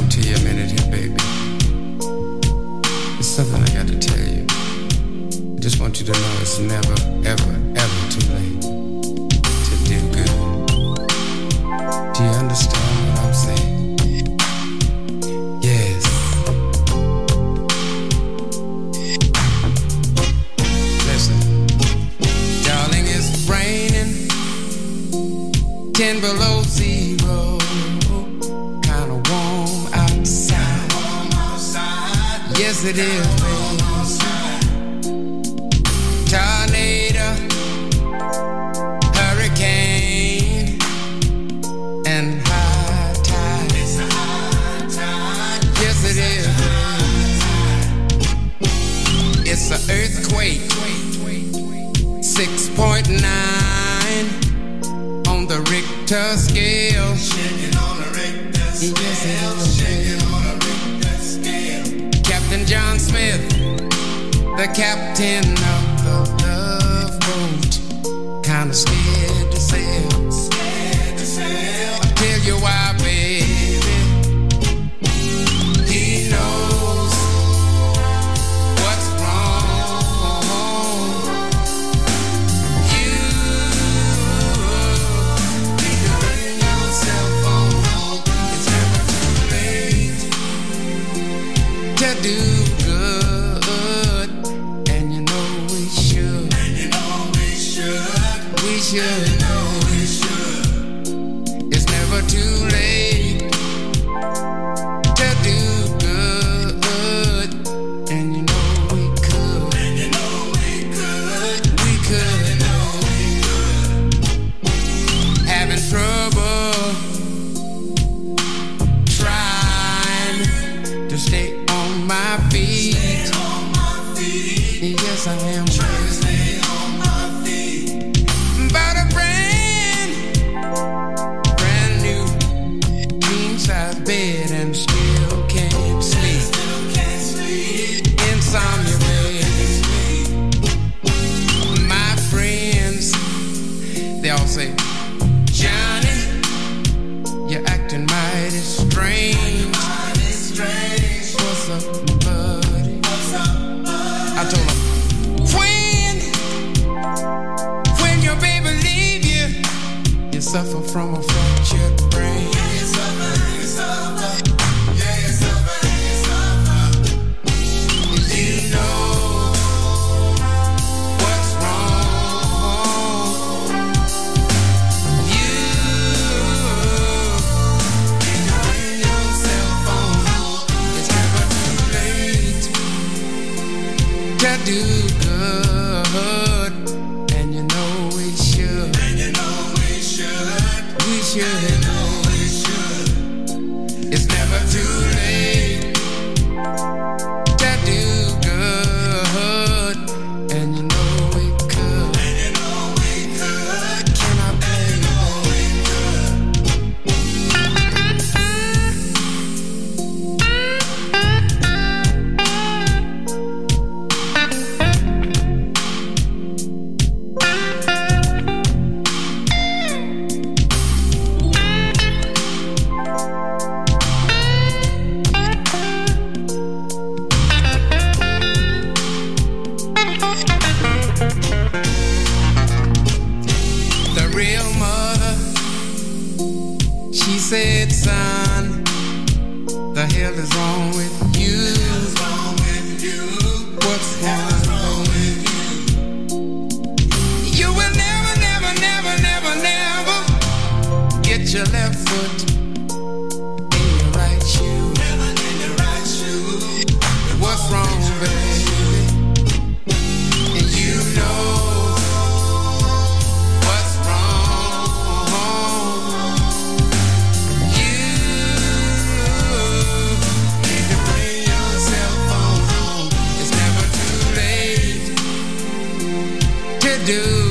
talk to you a minute here, baby. It's something I got to tell you. I just want you to know it's never, ever scared to sail. Scared to. I tell you why. to stay on my feet. On my feet. Yes, I am. suffer from do.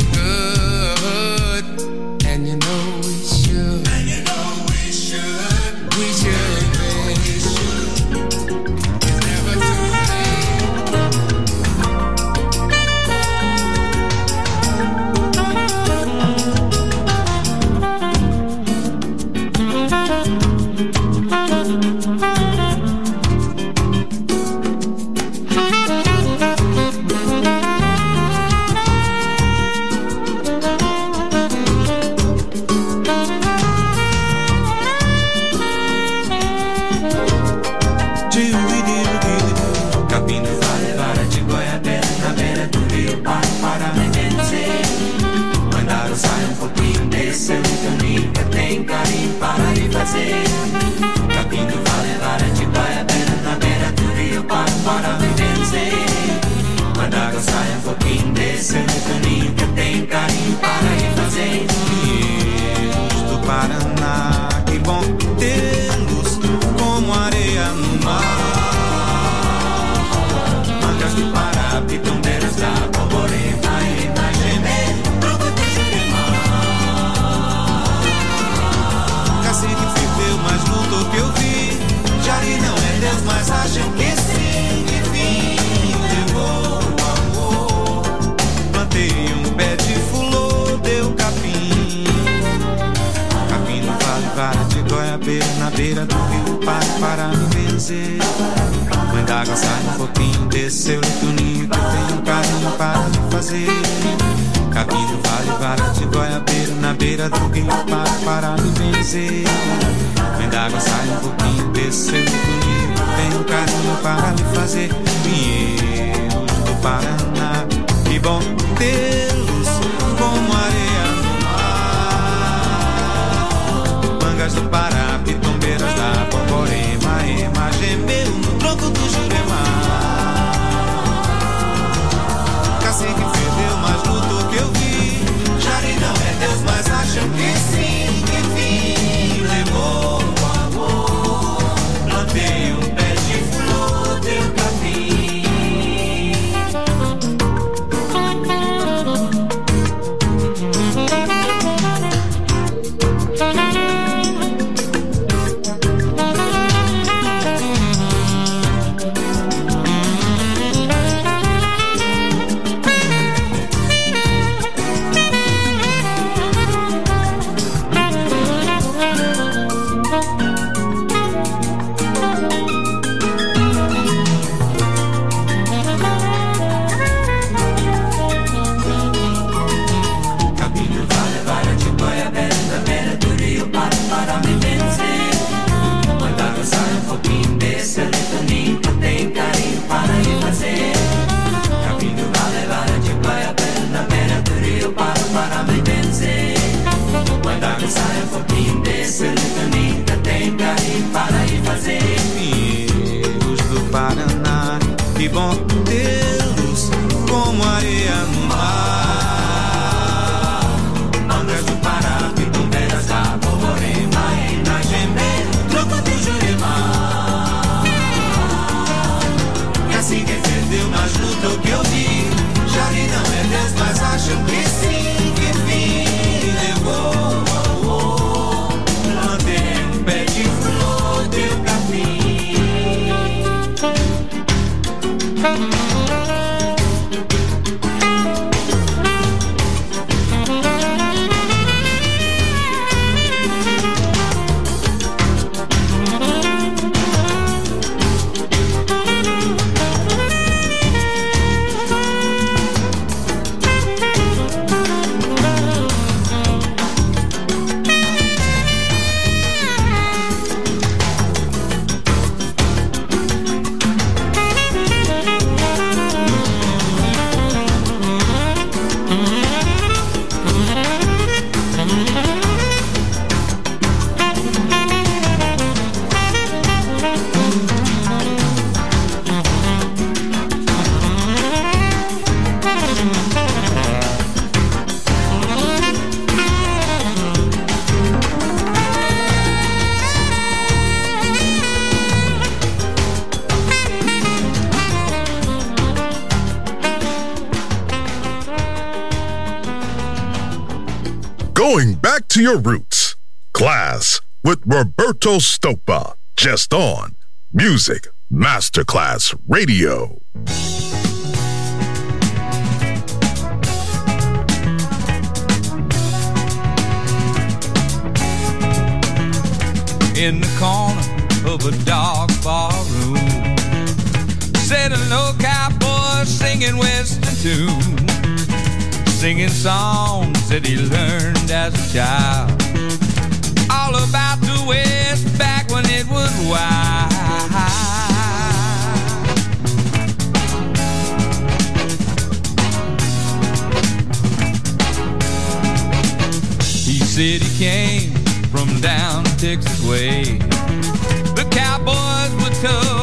blessing. Para, me benzer. Mãe d'água sai um pouquinho desse seu ninho que tem um carinho para me fazer. Caminho vale vara de goiabeira na beira do rio para, para me benzer. Mãe d'água sai um pouquinho desse seu ninho que tem um carinho para me fazer. Pinheiros do Paraná, que bom tê-los como areia mangas do Pará, da Borborema, Ema, gemeu no tronco do Jurema. be bon. To your roots. Class with Roberto Stoppa. Just on Music Masterclass Radio. in the corner of a dark bar room. Sat a low cowboy singing western tune, singing songs that he learned as a child. All about the West back when it was wild. He said he came from down Texas way. The cowboys were tough,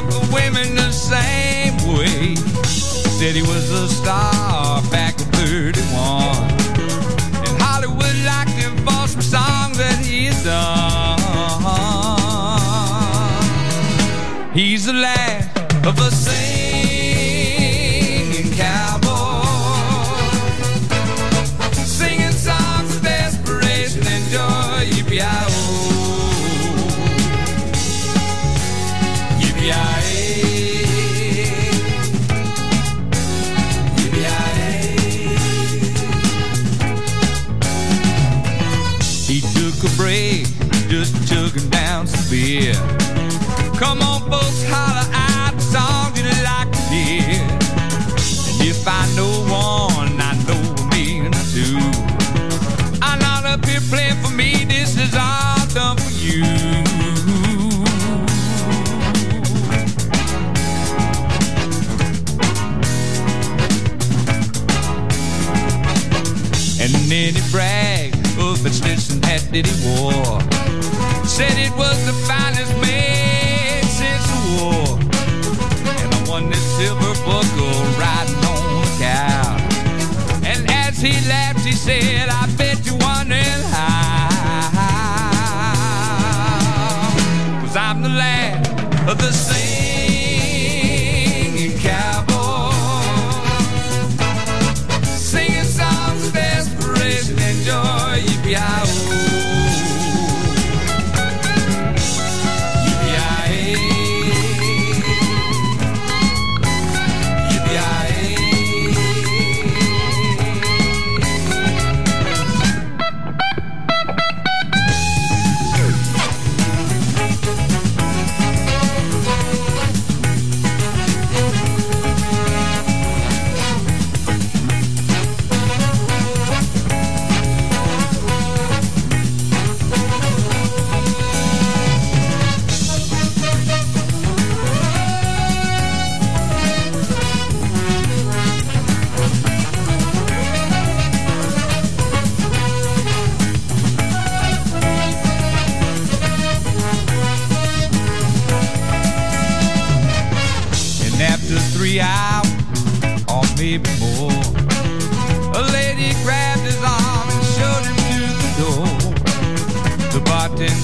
Said he was a star back in 31. And Hollywood liked him for some songs that he's done. He's the last of a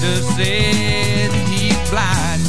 bartender said he's blind,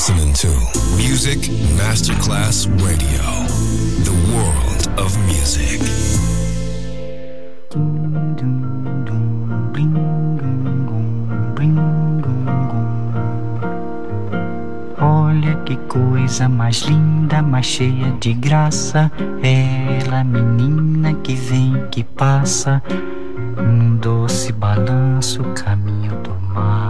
Music Masterclass Radio. The world of music. Olha que coisa mais linda, mais cheia de graça. Ela, menina que vem, que passa, num doce balanço, caminho do mar.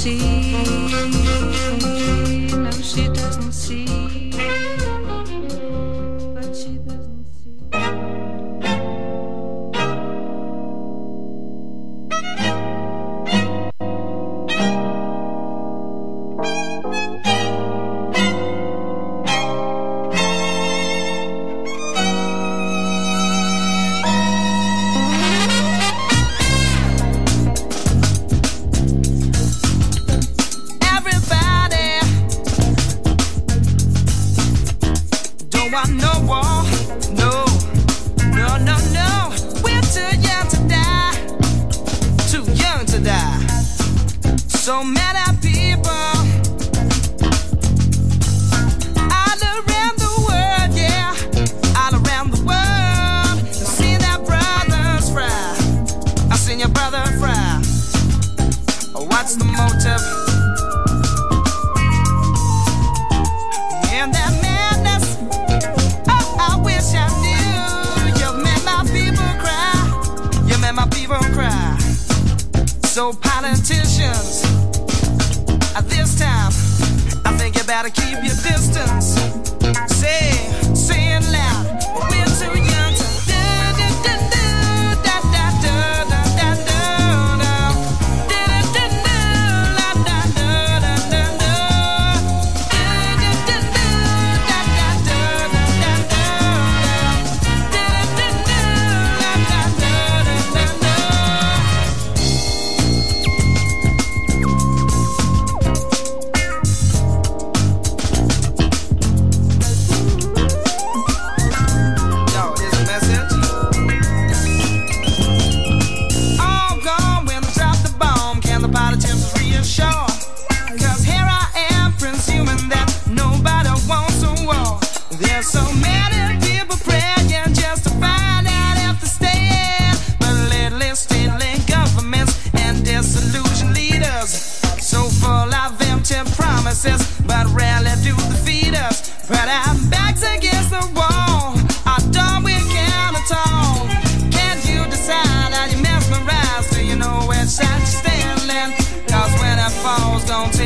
see.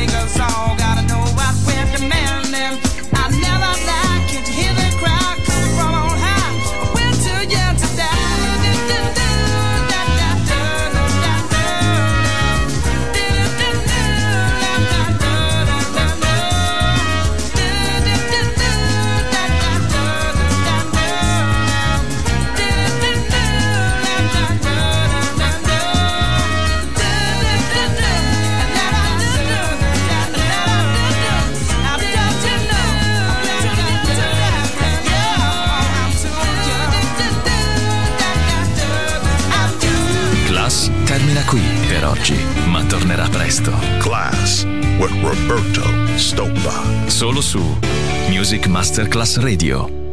sing a song. With Roberto Stoppa. Solo su Music Masterclass Radio.